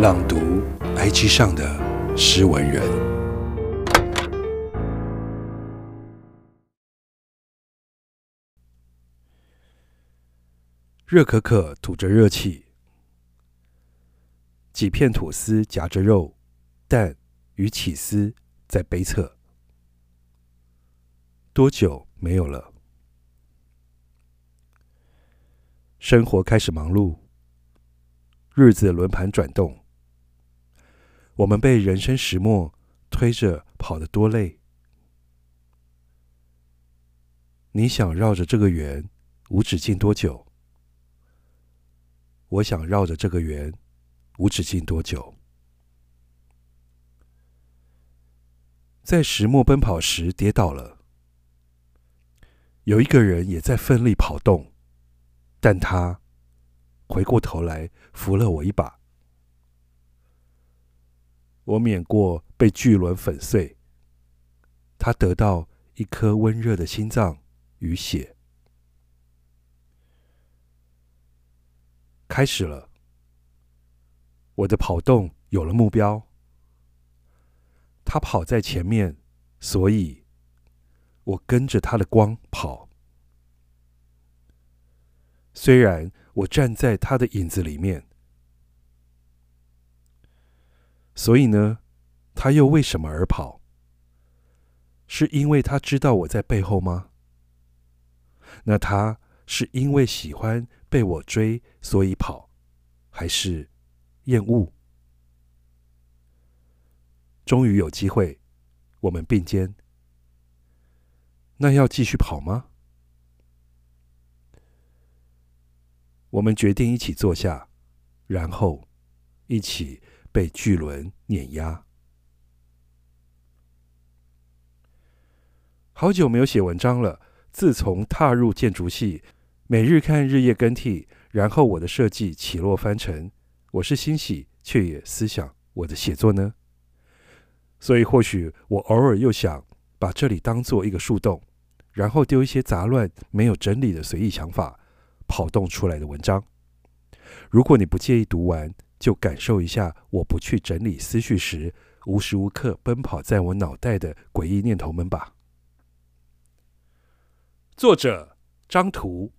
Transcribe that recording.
朗读 IG 上的诗文人，热可可吐着热气，几片吐司夹着肉、蛋与起司在杯侧。多久没有了？生活开始忙碌，日子轮盘转动，我们被人生石磨推着跑得多累。你想绕着这个圆无止境多久？我想绕着这个圆无止境多久？在石磨奔跑时跌倒了，有一个人也在奋力跑动。但他回过头来扶了我一把，我免过被巨轮粉碎。他得到一颗温热的心脏与血。开始了，我的跑动有了目标。他跑在前面，所以我跟着他的光跑。虽然我站在他的影子里面，所以呢，他又为什么而跑？是因为他知道我在背后吗？那他是因为喜欢被我追，所以跑，还是厌恶？终于有机会，我们并肩，那要继续跑吗？我们决定一起坐下，然后一起被巨轮碾压。好久没有写文章了。自从踏入建筑系，每日看日夜更替，然后我的设计起落翻沉，我是欣喜，却也思想我的写作呢。所以或许我偶尔又想把这里当做一个树洞，然后丢一些杂乱、没有整理的随意想法。跑动出来的文章，如果你不介意读完，就感受一下我不去整理思绪时，无时无刻奔跑在我脑袋的诡异念头们吧。作者：张图。